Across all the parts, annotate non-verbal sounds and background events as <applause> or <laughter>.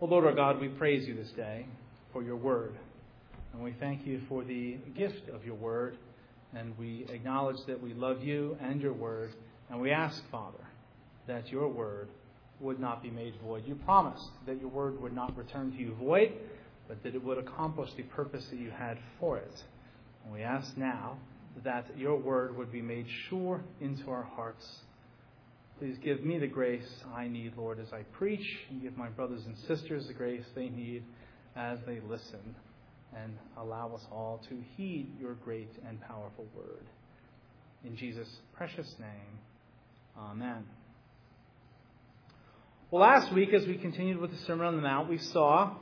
Well, Lord our God, we praise you this day for your word. And we thank you for the gift of your word. And we acknowledge that we love you and your word. And we ask, Father, that your word would not be made void. You promised that your word would not return to you void, but that it would accomplish the purpose that you had for it. And we ask now that your word would be made sure into our hearts. Please give me the grace I need, Lord, as I preach, and give my brothers and sisters the grace they need as they listen, and allow us all to heed your great and powerful word. In Jesus' precious name, amen. Well, last week, as we continued with the Sermon on the Mount, we saw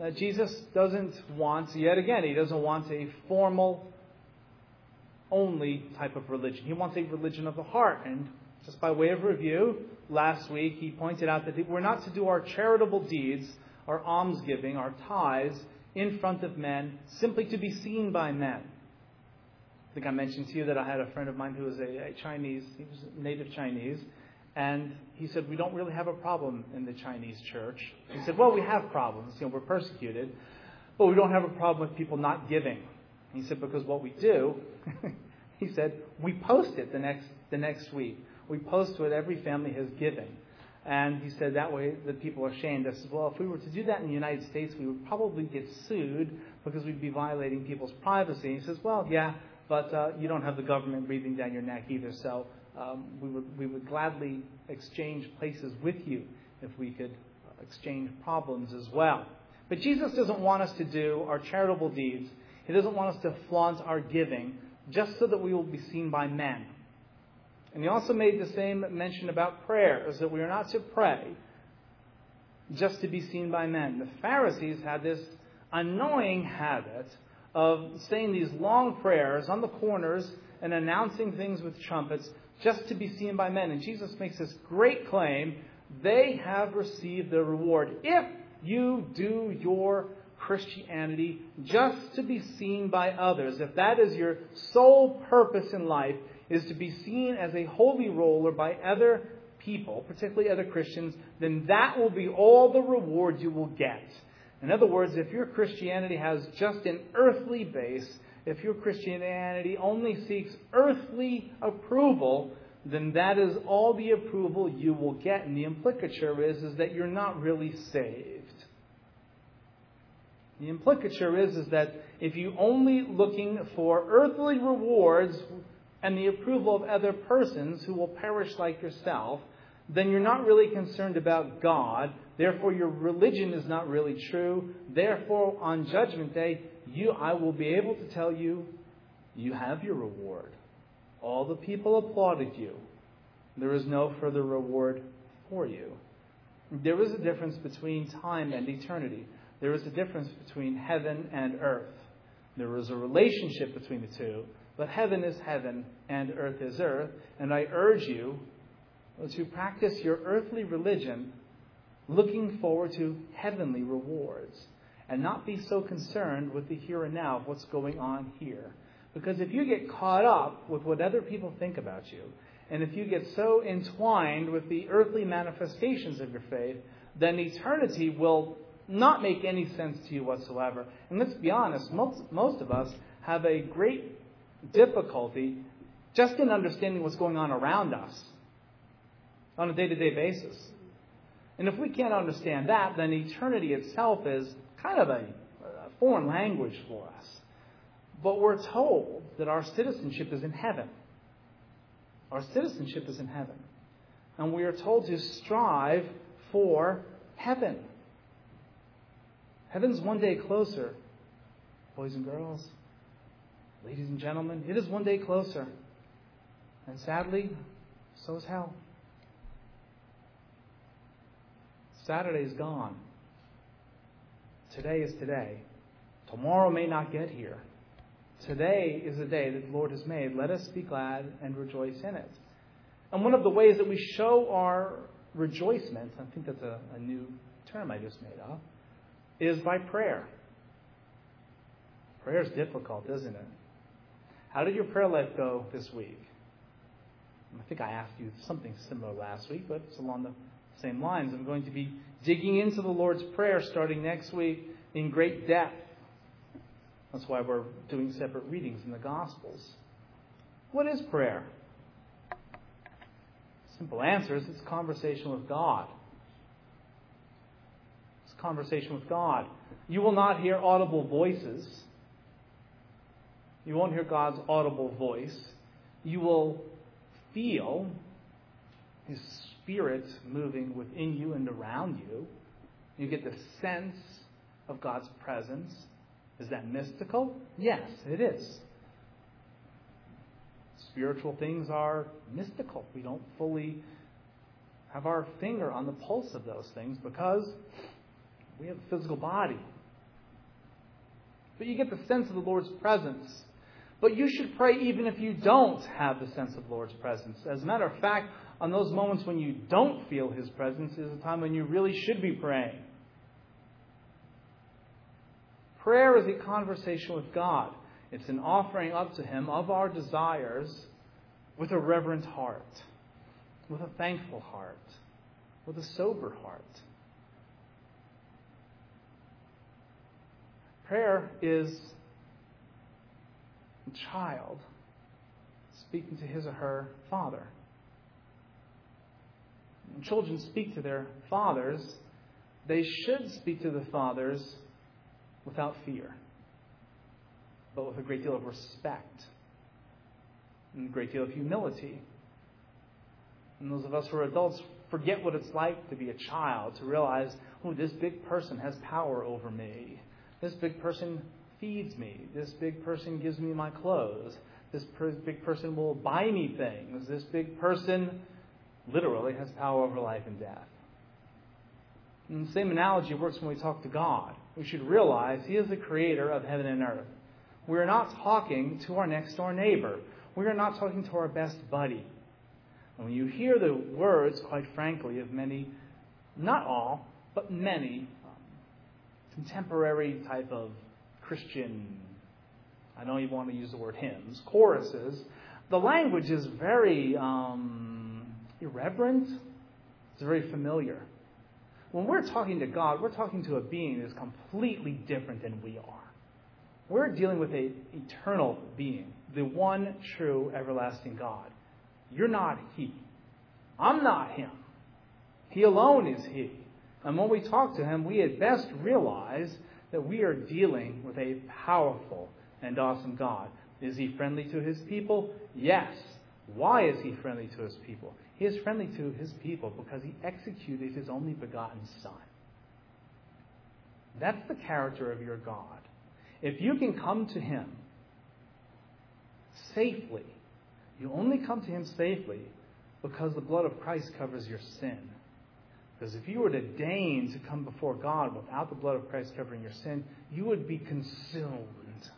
that Jesus doesn't want, yet again, he doesn't want a formal only type of religion. He wants a religion of the heart. And just by way of review, last week he pointed out that we're not to do our charitable deeds, our almsgiving, our tithes in front of men simply to be seen by men. I think I mentioned to you that I had a friend of mine who was a, a Chinese, he was native Chinese, and he said, We don't really have a problem in the Chinese church. He said, Well, we have problems. You know, we're persecuted, but we don't have a problem with people not giving. He said, Because what we do, <laughs> he said, we post it the next, the next week. We post what every family has given. And he said that way the people are shamed. I said, well, if we were to do that in the United States, we would probably get sued because we'd be violating people's privacy. He says, well, yeah, but uh, you don't have the government breathing down your neck either. So um, we, would, we would gladly exchange places with you if we could exchange problems as well. But Jesus doesn't want us to do our charitable deeds. He doesn't want us to flaunt our giving just so that we will be seen by men. And he also made the same mention about prayer, is that we are not to pray just to be seen by men. The Pharisees had this annoying habit of saying these long prayers on the corners and announcing things with trumpets just to be seen by men. And Jesus makes this great claim they have received the reward. If you do your Christianity just to be seen by others, if that is your sole purpose in life, is to be seen as a holy roller by other people, particularly other Christians, then that will be all the reward you will get. In other words, if your Christianity has just an earthly base, if your Christianity only seeks earthly approval, then that is all the approval you will get. And the implicature is, is that you're not really saved. The implicature is, is that if you're only looking for earthly rewards and the approval of other persons who will perish like yourself, then you're not really concerned about God. Therefore, your religion is not really true. Therefore, on Judgment Day, you, I will be able to tell you, you have your reward. All the people applauded you. There is no further reward for you. There is a difference between time and eternity. There is a difference between heaven and earth. There is a relationship between the two, but heaven is heaven and earth is earth. And I urge you to practice your earthly religion looking forward to heavenly rewards and not be so concerned with the here and now of what's going on here. Because if you get caught up with what other people think about you, and if you get so entwined with the earthly manifestations of your faith, then eternity will not make any sense to you whatsoever. And let's be honest, most, most of us have a great difficulty just in understanding what's going on around us on a day to day basis. And if we can't understand that, then eternity itself is kind of a, a foreign language for us. But we're told that our citizenship is in heaven. Our citizenship is in heaven. And we are told to strive for heaven. Heaven's one day closer, boys and girls, ladies and gentlemen. It is one day closer. And sadly, so is hell. Saturday is gone. Today is today. Tomorrow may not get here. Today is the day that the Lord has made. Let us be glad and rejoice in it. And one of the ways that we show our rejoicement, I think that's a, a new term I just made up, is by prayer. Prayer is difficult, isn't it? How did your prayer life go this week? I think I asked you something similar last week, but it's along the same lines. I'm going to be digging into the Lord's Prayer starting next week in great depth. That's why we're doing separate readings in the Gospels. What is prayer? Simple answer is it's conversation with God. It's conversation with God. You will not hear audible voices. You won't hear God's audible voice. You will feel His Spirit moving within you and around you. You get the sense of God's presence. Is that mystical? Yes, it is. Spiritual things are mystical. We don't fully have our finger on the pulse of those things because we have a physical body. But you get the sense of the Lord's presence. But you should pray even if you don't have the sense of Lord's presence. As a matter of fact, on those moments when you don't feel His presence is a time when you really should be praying. Prayer is a conversation with God. It's an offering up to Him of our desires with a reverent heart, with a thankful heart, with a sober heart. Prayer is child speaking to his or her father. When children speak to their fathers, they should speak to the fathers without fear, but with a great deal of respect and a great deal of humility. And those of us who are adults forget what it's like to be a child, to realize, oh, this big person has power over me. This big person feeds me. This big person gives me my clothes. This per- big person will buy me things. This big person literally has power over life and death. And the same analogy works when we talk to God. We should realize He is the creator of heaven and earth. We are not talking to our next door neighbor. We are not talking to our best buddy. And when you hear the words, quite frankly, of many, not all, but many um, contemporary type of Christian, I don't even want to use the word hymns, choruses, the language is very um, irreverent. It's very familiar. When we're talking to God, we're talking to a being that is completely different than we are. We're dealing with an eternal being, the one true everlasting God. You're not He. I'm not Him. He alone is He. And when we talk to Him, we at best realize that we are dealing with a powerful and awesome God. Is He friendly to His people? Yes. Why is He friendly to His people? He is friendly to His people because He executed His only begotten Son. That's the character of your God. If you can come to Him safely, you only come to Him safely because the blood of Christ covers your sin. Because if you were to deign to come before God without the blood of Christ covering your sin, you would be consumed.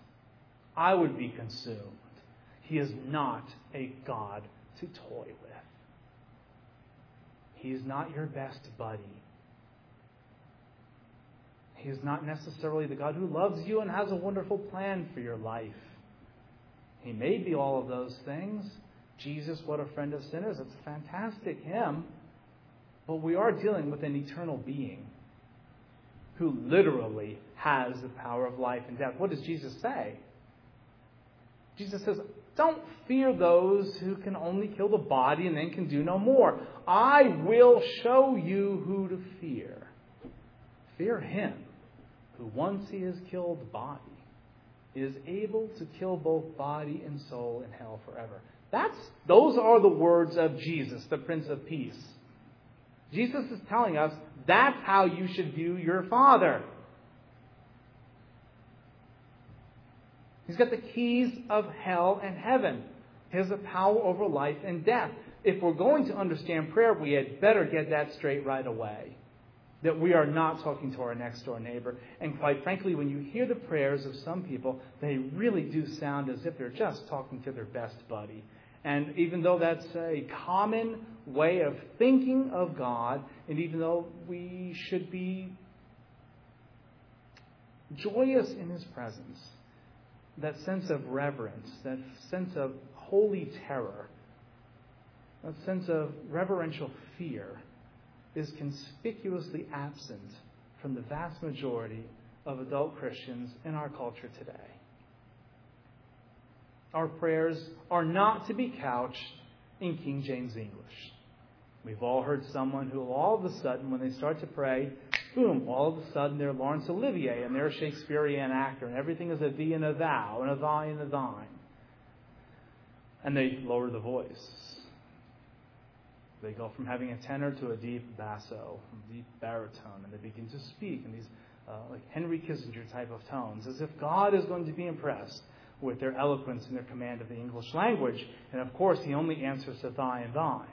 I would be consumed. He is not a God to toy with. He is not your best buddy. He is not necessarily the God who loves you and has a wonderful plan for your life. He may be all of those things. Jesus, what a friend of sinners. It's a fantastic hymn. But we are dealing with an eternal being who literally has the power of life and death. What does Jesus say? Jesus says, Don't fear those who can only kill the body and then can do no more. I will show you who to fear. Fear him who, once he has killed the body, is able to kill both body and soul in hell forever. That's, those are the words of Jesus, the Prince of Peace. Jesus is telling us that's how you should view your Father. He's got the keys of hell and heaven. He has the power over life and death. If we're going to understand prayer, we had better get that straight right away. That we are not talking to our next door neighbor. And quite frankly, when you hear the prayers of some people, they really do sound as if they're just talking to their best buddy. And even though that's a common way of thinking of God, and even though we should be joyous in His presence, that sense of reverence, that sense of holy terror, that sense of reverential fear is conspicuously absent from the vast majority of adult Christians in our culture today. Our prayers are not to be couched in King James English. We've all heard someone who all of a sudden, when they start to pray, boom, all of a sudden they're Laurence Olivier and they're a Shakespearean actor and everything is a thee and a thou and a thy and a thine. And they lower the voice. They go from having a tenor to a deep basso, deep baritone, and they begin to speak in these uh, like Henry Kissinger type of tones, as if God is going to be impressed with their eloquence and their command of the English language. And of course, he only answers to thy and thine.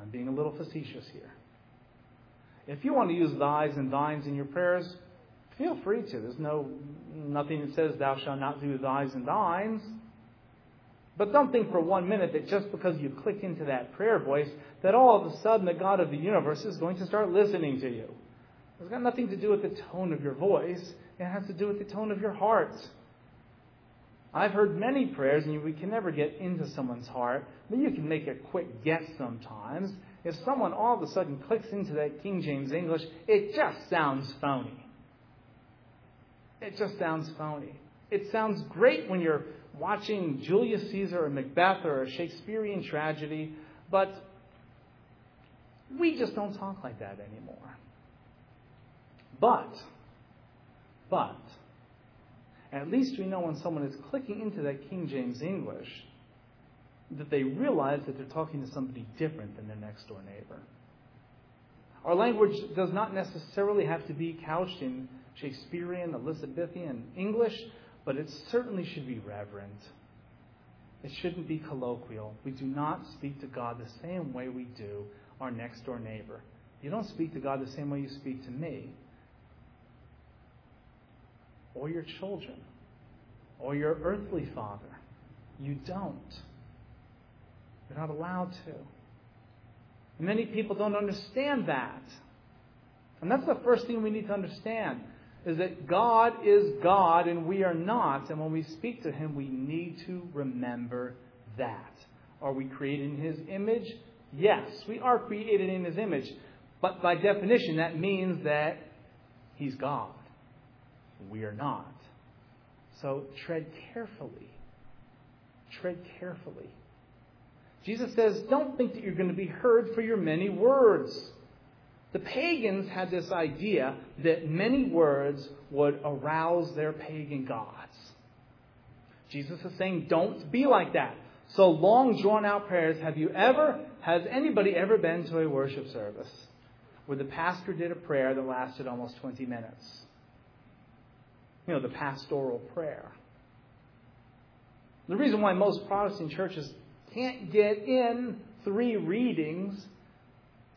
I'm being a little facetious here. If you want to use thys and thines in your prayers, feel free to. There's no nothing that says thou shalt not do thys and thines. But don't think for one minute that just because you click into that prayer voice, that all of a sudden the God of the universe is going to start listening to you. It's got nothing to do with the tone of your voice. It has to do with the tone of your heart. I've heard many prayers, and we can never get into someone's heart, but you can make a quick guess sometimes. If someone all of a sudden clicks into that King James English, it just sounds phony. It just sounds phony. It sounds great when you're watching Julius Caesar or Macbeth or a Shakespearean tragedy, but we just don't talk like that anymore. But, but, at least we know when someone is clicking into that King James English that they realize that they're talking to somebody different than their next door neighbor. Our language does not necessarily have to be couched in Shakespearean, Elizabethan English, but it certainly should be reverent. It shouldn't be colloquial. We do not speak to God the same way we do our next door neighbor. You don't speak to God the same way you speak to me, or your children, or your earthly father. You don't. You're not allowed to. Many people don't understand that. And that's the first thing we need to understand is that God is God and we are not. And when we speak to Him, we need to remember that. Are we created in His image? Yes, we are created in His image. But by definition, that means that He's God. We are not. So tread carefully. Tread carefully. Jesus says, don't think that you're going to be heard for your many words. The pagans had this idea that many words would arouse their pagan gods. Jesus is saying, don't be like that. So long drawn out prayers. Have you ever, has anybody ever been to a worship service where the pastor did a prayer that lasted almost 20 minutes? You know, the pastoral prayer. The reason why most Protestant churches can't get in three readings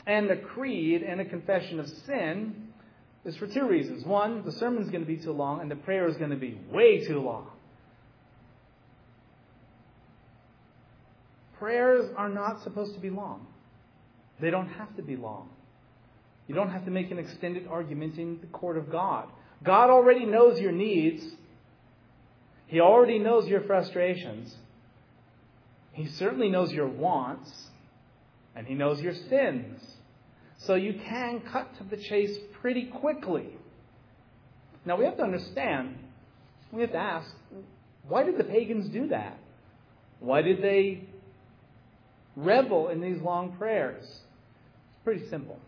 and the creed and a confession of sin is for two reasons. One, the sermon's going to be too long, and the prayer is going to be way too long. Prayers are not supposed to be long. They don't have to be long. You don't have to make an extended argument in the court of God. God already knows your needs. He already knows your frustrations. He certainly knows your wants. And He knows your sins. So you can cut to the chase pretty quickly. Now we have to understand, we have to ask, why did the pagans do that? Why did they revel in these long prayers? It's pretty simple.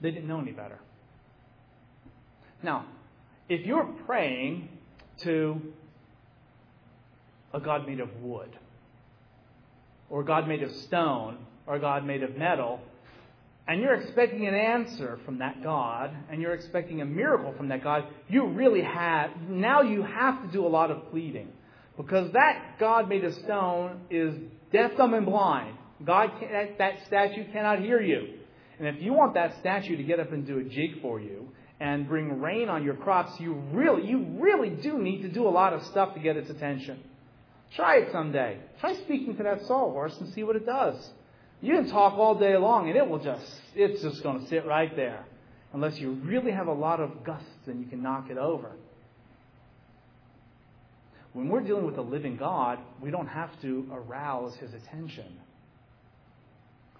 They didn't know any better. Now, if you're praying to a God made of wood, or a God made of stone, or a God made of metal, and you're expecting an answer from that God, and you're expecting a miracle from that God, you really have, now you have to do a lot of pleading. Because that God made of stone is deaf, dumb, and blind. God, that, that statue cannot hear you. And if you want that statue to get up and do a jig for you and bring rain on your crops, you really, you really do need to do a lot of stuff to get its attention. Try it someday. Try speaking to that sawhorse and see what it does. You can talk all day long and it will just, it's just going to sit right there. Unless you really have a lot of gusts and you can knock it over. When we're dealing with a living God, we don't have to arouse his attention.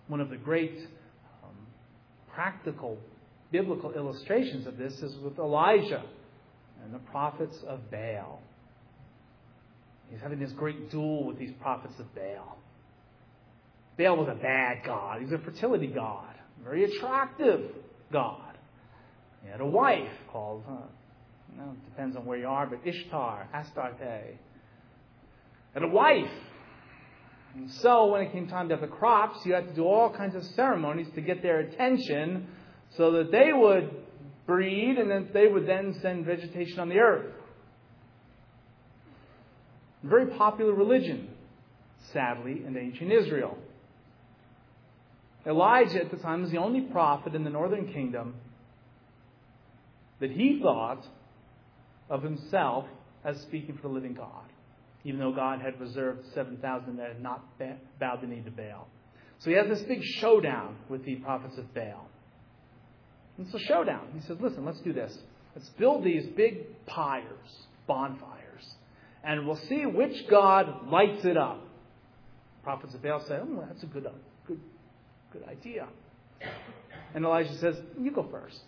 One of the great um, practical biblical illustrations of this is with Elijah and the prophets of Baal. He's having this great duel with these prophets of Baal. Baal was a bad god. He's a fertility god, a very attractive god. He had a wife called, uh, you know, depends on where you are, but Ishtar, Astarte. And a wife. And so when it came time to have the crops, you had to do all kinds of ceremonies to get their attention so that they would breed and that they would then send vegetation on the earth. Very popular religion, sadly, in ancient Israel. Elijah at the time was the only prophet in the northern kingdom that he thought of himself as speaking for the living God, even though God had reserved 7,000 that had not bowed the knee to Baal. So he has this big showdown with the prophets of Baal. It's a showdown. He says, listen, let's do this. Let's build these big pyres, bonfires, and we'll see which God lights it up. Prophets of Baal say, oh, that's a good, uh, good, good idea. And Elijah says, you go first.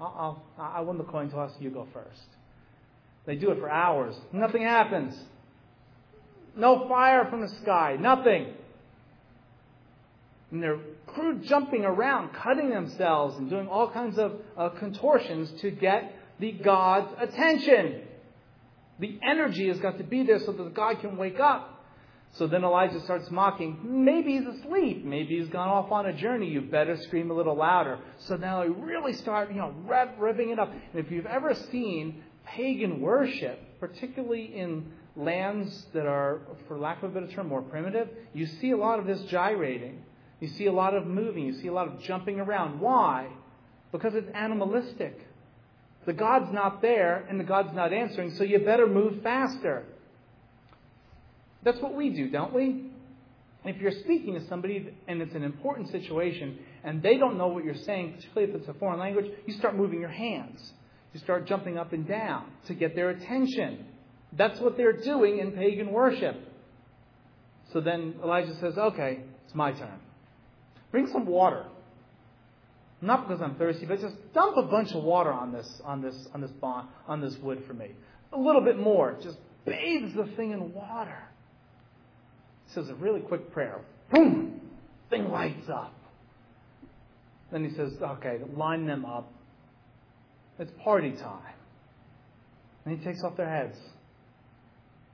I'll, I'll, I won the coin toss, you go first. They do it for hours. Nothing happens. No fire from the sky. Nothing. And they're crew jumping around, cutting themselves, and doing all kinds of uh, contortions to get the God's attention. The energy has got to be there so that the God can wake up. So then Elijah starts mocking. Maybe he's asleep. Maybe he's gone off on a journey. You better scream a little louder. So now they really start, you know, rev, revving it up. And if you've ever seen pagan worship, particularly in lands that are, for lack of a better term, more primitive, you see a lot of this gyrating. You see a lot of moving. You see a lot of jumping around. Why? Because it's animalistic. The God's not there and the God's not answering, so you better move faster. That's what we do, don't we? If you're speaking to somebody and it's an important situation and they don't know what you're saying, particularly if it's a foreign language, you start moving your hands. You start jumping up and down to get their attention. That's what they're doing in pagan worship. So then Elijah says, Okay, it's my turn. Bring some water. Not because I'm thirsty, but just dump a bunch of water on this, on this, on this bond, on this wood for me. A little bit more. Just bathes the thing in water. He says a really quick prayer. Boom! Thing lights up. Then he says, okay, line them up. It's party time. And he takes off their heads.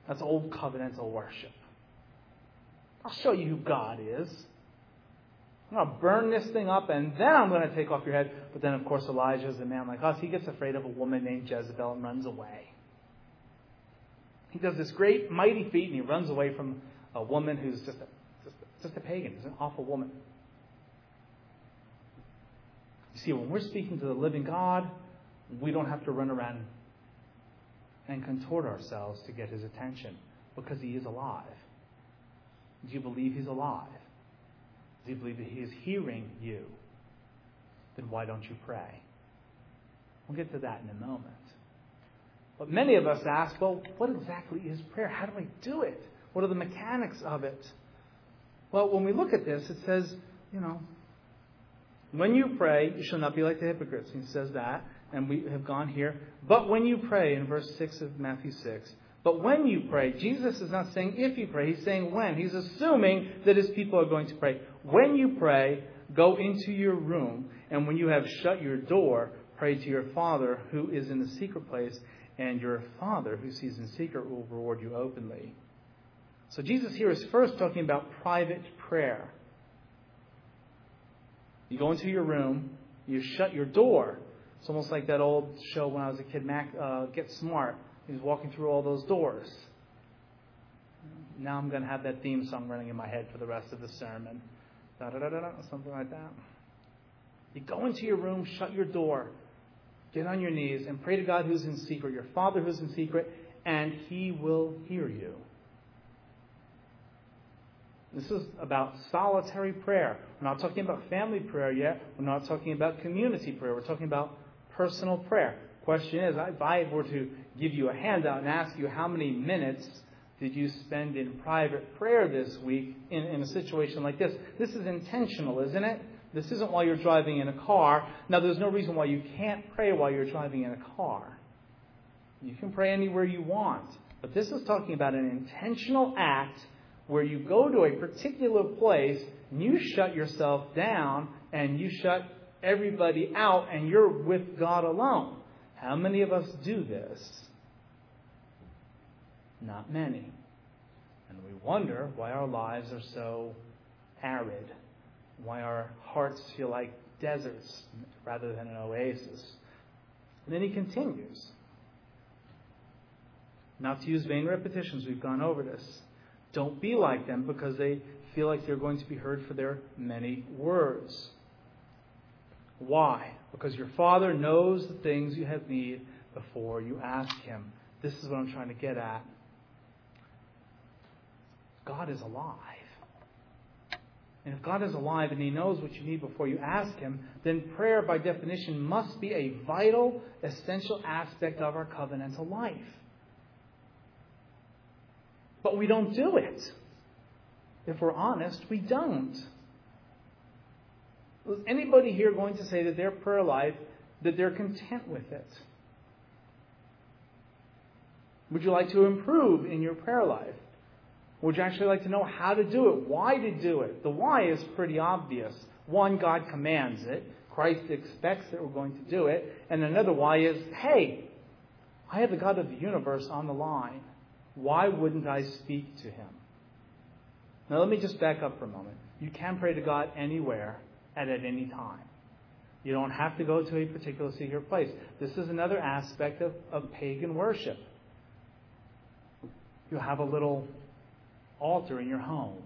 That's old covenantal worship. I'll show you who God is. I'm going to burn this thing up and then I'm going to take off your head. But then, of course, Elijah is a man like us. He gets afraid of a woman named Jezebel and runs away. He does this great, mighty feat and he runs away from a woman who's just a, just a, just a pagan, He's an awful woman. You see, when we're speaking to the living God, we don't have to run around and contort ourselves to get his attention because he is alive. Do you believe he's alive? Do you believe that He is hearing you? Then why don't you pray? We'll get to that in a moment. But many of us ask, well, what exactly is prayer? How do I do it? What are the mechanics of it? Well, when we look at this, it says, you know, when you pray, you shall not be like the hypocrites. He says that, and we have gone here. But when you pray, in verse 6 of Matthew 6, but when you pray, Jesus is not saying if you pray, he's saying when. He's assuming that his people are going to pray. When you pray, go into your room, and when you have shut your door, pray to your Father who is in the secret place, and your Father who sees in secret will reward you openly. So Jesus here is first talking about private prayer. You go into your room, you shut your door. It's almost like that old show when I was a kid, Mac, uh, Get Smart He's walking through all those doors. Now I'm going to have that theme song running in my head for the rest of the sermon. Da da da da, something like that. You go into your room, shut your door, get on your knees, and pray to God who's in secret, your Father who's in secret, and He will hear you. This is about solitary prayer. We're not talking about family prayer yet. We're not talking about community prayer. We're talking about personal prayer. Question is, if I were to give you a handout and ask you how many minutes did you spend in private prayer this week in, in a situation like this? This is intentional, isn't it? This isn't while you're driving in a car. Now, there's no reason why you can't pray while you're driving in a car. You can pray anywhere you want. But this is talking about an intentional act where you go to a particular place and you shut yourself down and you shut everybody out and you're with God alone. How many of us do this? Not many. And we wonder why our lives are so arid, why our hearts feel like deserts rather than an oasis. And then he continues. Not to use vain repetitions, we've gone over this. Don't be like them because they feel like they're going to be heard for their many words. Why? Because your Father knows the things you have need before you ask Him. This is what I'm trying to get at. God is alive. And if God is alive and He knows what you need before you ask Him, then prayer, by definition, must be a vital, essential aspect of our covenantal life. But we don't do it. If we're honest, we don't. Is anybody here going to say that their prayer life, that they're content with it? Would you like to improve in your prayer life? Would you actually like to know how to do it? Why to do it? The why is pretty obvious. One, God commands it. Christ expects that we're going to do it. And another why is, hey, I have the God of the universe on the line. Why wouldn't I speak to him? Now, let me just back up for a moment. You can pray to God anywhere and at any time. You don't have to go to a particular secret place. This is another aspect of, of pagan worship. You have a little altar in your home,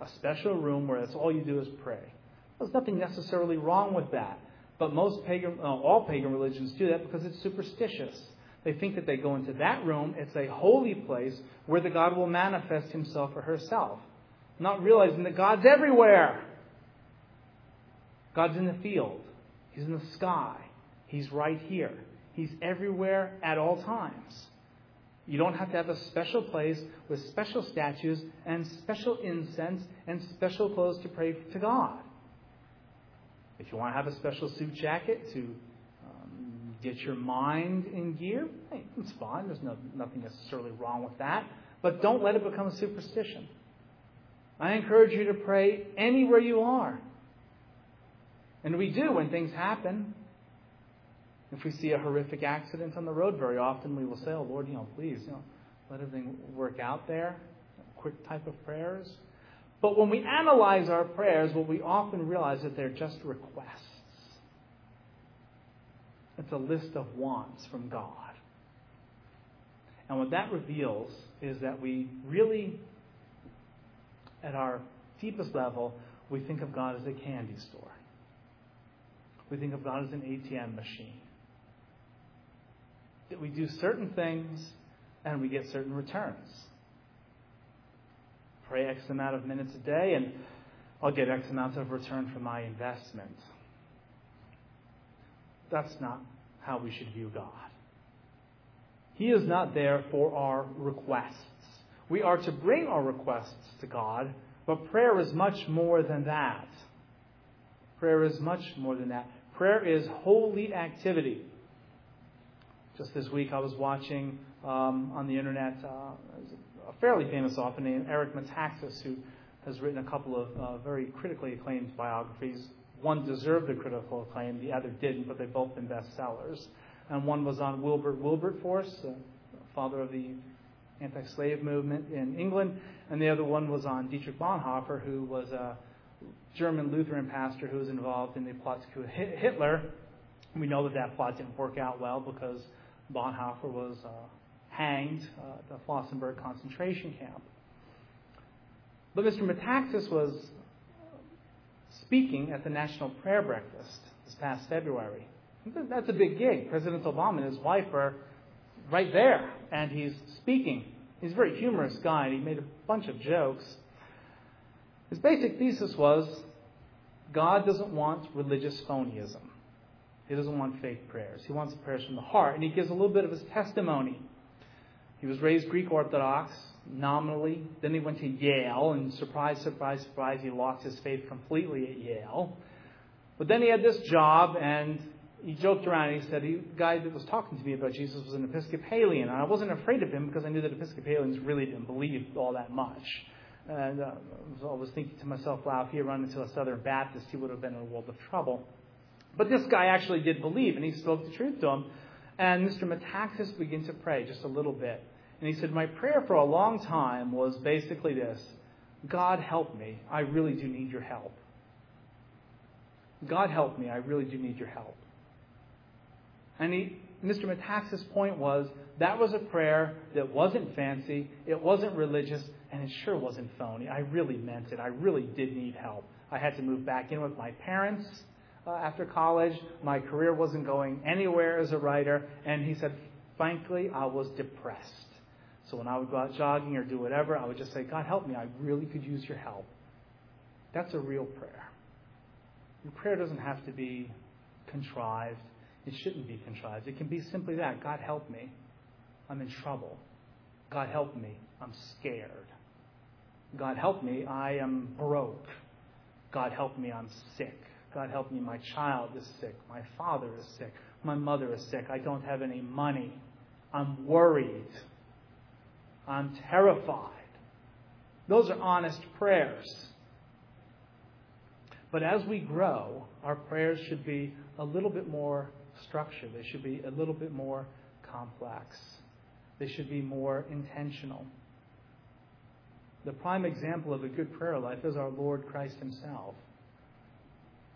a special room where that's all you do is pray. There's nothing necessarily wrong with that. But most pagan, uh, all pagan religions do that because it's superstitious. They think that they go into that room, it's a holy place where the God will manifest himself or herself. Not realizing that God's everywhere. God's in the field. He's in the sky. He's right here. He's everywhere at all times. You don't have to have a special place with special statues and special incense and special clothes to pray to God. If you want to have a special suit jacket to um, get your mind in gear, hey, it's fine. There's no, nothing necessarily wrong with that. But don't let it become a superstition. I encourage you to pray anywhere you are. And we do when things happen. If we see a horrific accident on the road, very often we will say, Oh Lord, you know, please, you know, let everything work out there. Quick type of prayers. But when we analyze our prayers, what we often realize is that they're just requests. It's a list of wants from God. And what that reveals is that we really, at our deepest level, we think of God as a candy store. We think of God as an ATM machine. That we do certain things and we get certain returns. Pray X amount of minutes a day and I'll get X amount of return for my investment. That's not how we should view God. He is not there for our requests. We are to bring our requests to God, but prayer is much more than that. Prayer is much more than that. Prayer is holy activity. Just this week, I was watching um, on the internet uh, a fairly famous author named Eric Metaxas, who has written a couple of uh, very critically acclaimed biographies. One deserved the critical acclaim, the other didn't, but they've both been bestsellers. And one was on Wilbert Wilberforce, uh, father of the anti-slave movement in England, and the other one was on Dietrich Bonhoeffer, who was a German Lutheran pastor who was involved in the plot to coup Hitler. We know that that plot didn't work out well because Bonhoeffer was uh, hanged uh, at the Flossenburg concentration camp. But Mr. Metaxas was speaking at the National Prayer Breakfast this past February. That's a big gig. President Obama and his wife are right there, and he's speaking. He's a very humorous guy, and he made a bunch of jokes. His basic thesis was God doesn't want religious phonyism. He doesn't want fake prayers. He wants prayers from the heart. And he gives a little bit of his testimony. He was raised Greek Orthodox, nominally. Then he went to Yale, and surprise, surprise, surprise, he lost his faith completely at Yale. But then he had this job, and he joked around and he said, the guy that was talking to me about Jesus was an Episcopalian. And I wasn't afraid of him because I knew that Episcopalians really didn't believe all that much. And uh, I was thinking to myself, wow, if he had run into a Southern Baptist, he would have been in a world of trouble. But this guy actually did believe, and he spoke the truth to him. And Mr. Metaxas began to pray just a little bit. And he said, My prayer for a long time was basically this God help me. I really do need your help. God help me. I really do need your help. And he, Mr. Metaxas' point was that was a prayer that wasn't fancy, it wasn't religious, and it sure wasn't phony. I really meant it. I really did need help. I had to move back in with my parents uh, after college. My career wasn't going anywhere as a writer. And he said, frankly, I was depressed. So when I would go out jogging or do whatever, I would just say, God, help me. I really could use your help. That's a real prayer. Your prayer doesn't have to be contrived. It shouldn't be contrived. It can be simply that God, help me. I'm in trouble. God, help me. I'm scared. God, help me. I am broke. God, help me. I'm sick. God, help me. My child is sick. My father is sick. My mother is sick. I don't have any money. I'm worried. I'm terrified. Those are honest prayers. But as we grow, our prayers should be a little bit more structured. They should be a little bit more complex. They should be more intentional. The prime example of a good prayer life is our Lord Christ Himself.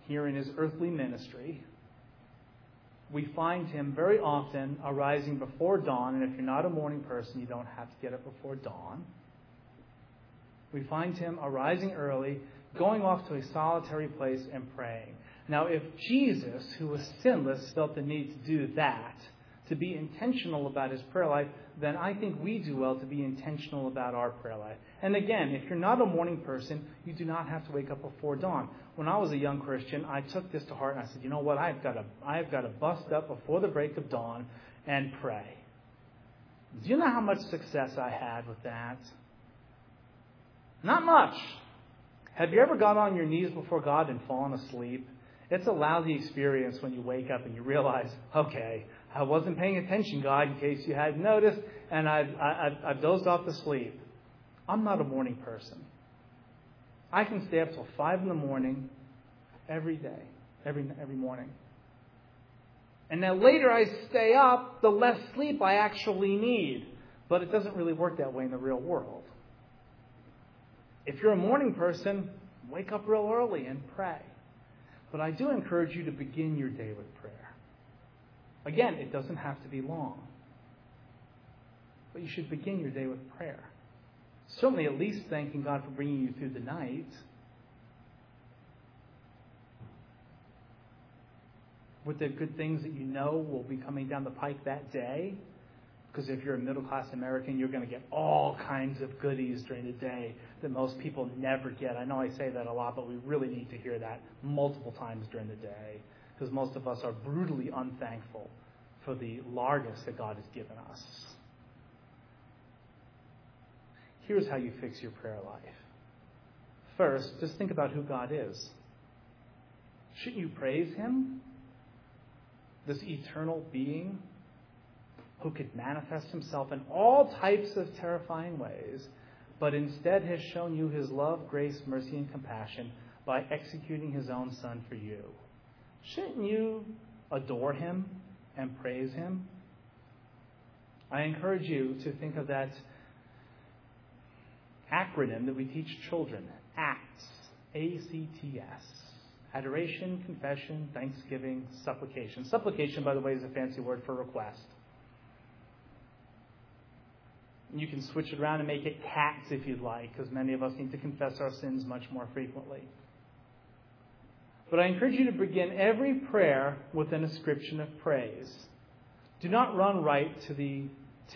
Here in His earthly ministry, we find Him very often arising before dawn, and if you're not a morning person, you don't have to get up before dawn. We find Him arising early, going off to a solitary place and praying. Now, if Jesus, who was sinless, felt the need to do that, to be intentional about his prayer life, then I think we do well to be intentional about our prayer life. And again, if you're not a morning person, you do not have to wake up before dawn. When I was a young Christian, I took this to heart and I said, you know what? I've got to, I've got to bust up before the break of dawn and pray. Do you know how much success I had with that? Not much. Have you ever got on your knees before God and fallen asleep? It's a lousy experience when you wake up and you realize, okay, I wasn't paying attention, God, in case you hadn't noticed, and I've, I've, I've dozed off to sleep. I'm not a morning person. I can stay up till 5 in the morning every day, every, every morning. And the later I stay up, the less sleep I actually need. But it doesn't really work that way in the real world. If you're a morning person, wake up real early and pray. But I do encourage you to begin your day with prayer. Again, it doesn't have to be long. But you should begin your day with prayer. Certainly, at least thanking God for bringing you through the night. With the good things that you know will be coming down the pike that day. Because if you're a middle class American, you're going to get all kinds of goodies during the day that most people never get. I know I say that a lot, but we really need to hear that multiple times during the day. Because most of us are brutally unthankful for the largesse that God has given us. Here's how you fix your prayer life. First, just think about who God is. Shouldn't you praise Him? This eternal being who could manifest himself in all types of terrifying ways, but instead has shown you his love, grace, mercy, and compassion by executing his own Son for you. Shouldn't you adore him and praise him? I encourage you to think of that acronym that we teach children ACTS. A C T S. Adoration, confession, thanksgiving, supplication. Supplication, by the way, is a fancy word for request. You can switch it around and make it cats if you'd like, because many of us need to confess our sins much more frequently. But I encourage you to begin every prayer with an ascription of praise. Do not run right to the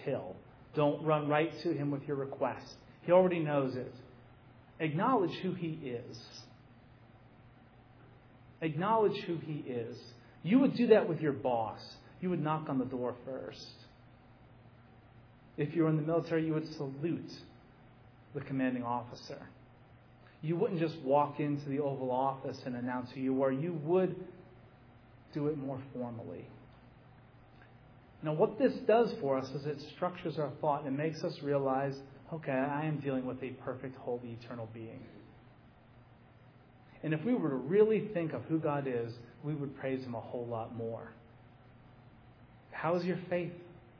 till. Don't run right to him with your request. He already knows it. Acknowledge who he is. Acknowledge who he is. You would do that with your boss. You would knock on the door first. If you were in the military, you would salute the commanding officer. You wouldn't just walk into the Oval Office and announce who you were. You would do it more formally. Now, what this does for us is it structures our thought and makes us realize okay, I am dealing with a perfect, holy, eternal being. And if we were to really think of who God is, we would praise Him a whole lot more. How is your faith?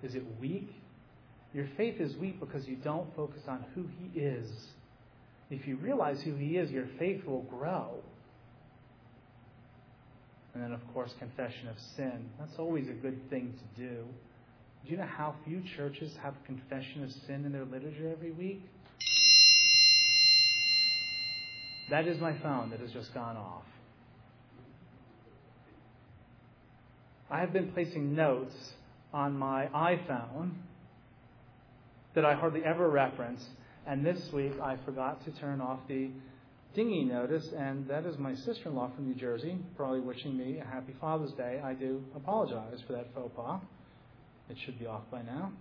Is it weak? Your faith is weak because you don't focus on who He is. If you realize who He is, your faith will grow. And then, of course, confession of sin. That's always a good thing to do. Do you know how few churches have confession of sin in their literature every week? That is my phone that has just gone off. I have been placing notes on my iPhone that I hardly ever reference, and this week I forgot to turn off the dingy notice, and that is my sister in law from New Jersey, probably wishing me a happy Father's Day. I do apologize for that faux pas. It should be off by now.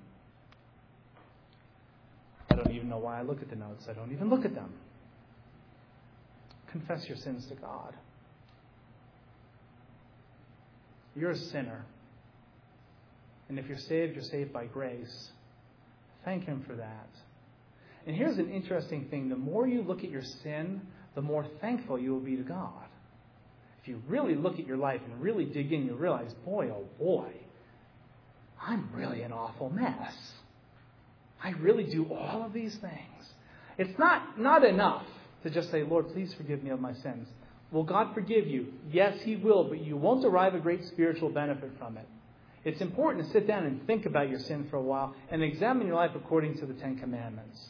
I don't even know why I look at the notes. I don't even look at them. Confess your sins to God. You're a sinner. And if you're saved, you're saved by grace. Thank Him for that. And here's an interesting thing the more you look at your sin, the more thankful you will be to God. If you really look at your life and really dig in, you'll realize, boy, oh boy, I'm really an awful mess. I really do all of these things. It's not, not enough to just say, Lord, please forgive me of my sins. Will God forgive you? Yes, He will, but you won't derive a great spiritual benefit from it. It's important to sit down and think about your sin for a while and examine your life according to the Ten Commandments.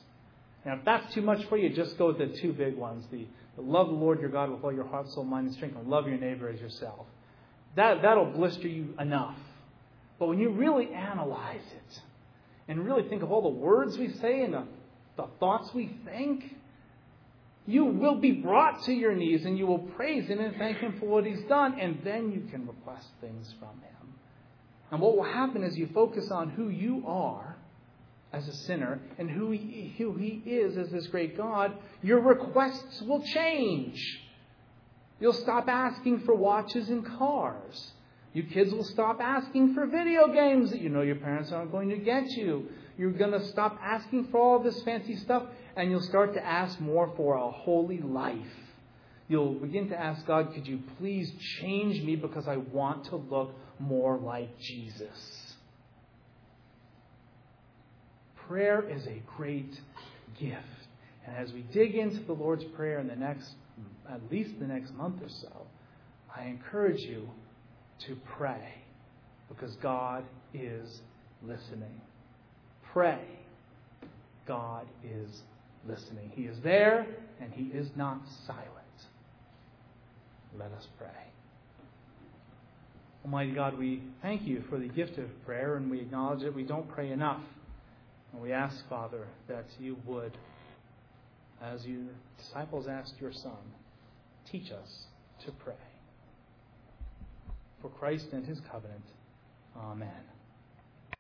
Now, if that's too much for you, just go with the two big ones the, the love the Lord your God with all your heart, soul, mind, and strength, and love your neighbor as yourself. That, that'll blister you enough. But when you really analyze it and really think of all the words we say and the, the thoughts we think, you will be brought to your knees and you will praise Him and thank Him for what He's done, and then you can request things from Him. And what will happen is you focus on who you are as a sinner and who He, who he is as this great God, your requests will change. You'll stop asking for watches and cars. You kids will stop asking for video games that you know your parents aren't going to get you. You're going to stop asking for all this fancy stuff, and you'll start to ask more for a holy life. You'll begin to ask God, could you please change me because I want to look more like Jesus? Prayer is a great gift. And as we dig into the Lord's Prayer in the next, at least the next month or so, I encourage you to pray because God is listening. Pray. God is listening. He is there and He is not silent. Let us pray. Almighty God, we thank you for the gift of prayer and we acknowledge that we don't pray enough. And we ask, Father, that you would, as your disciples asked your Son, teach us to pray for Christ and his covenant. Amen.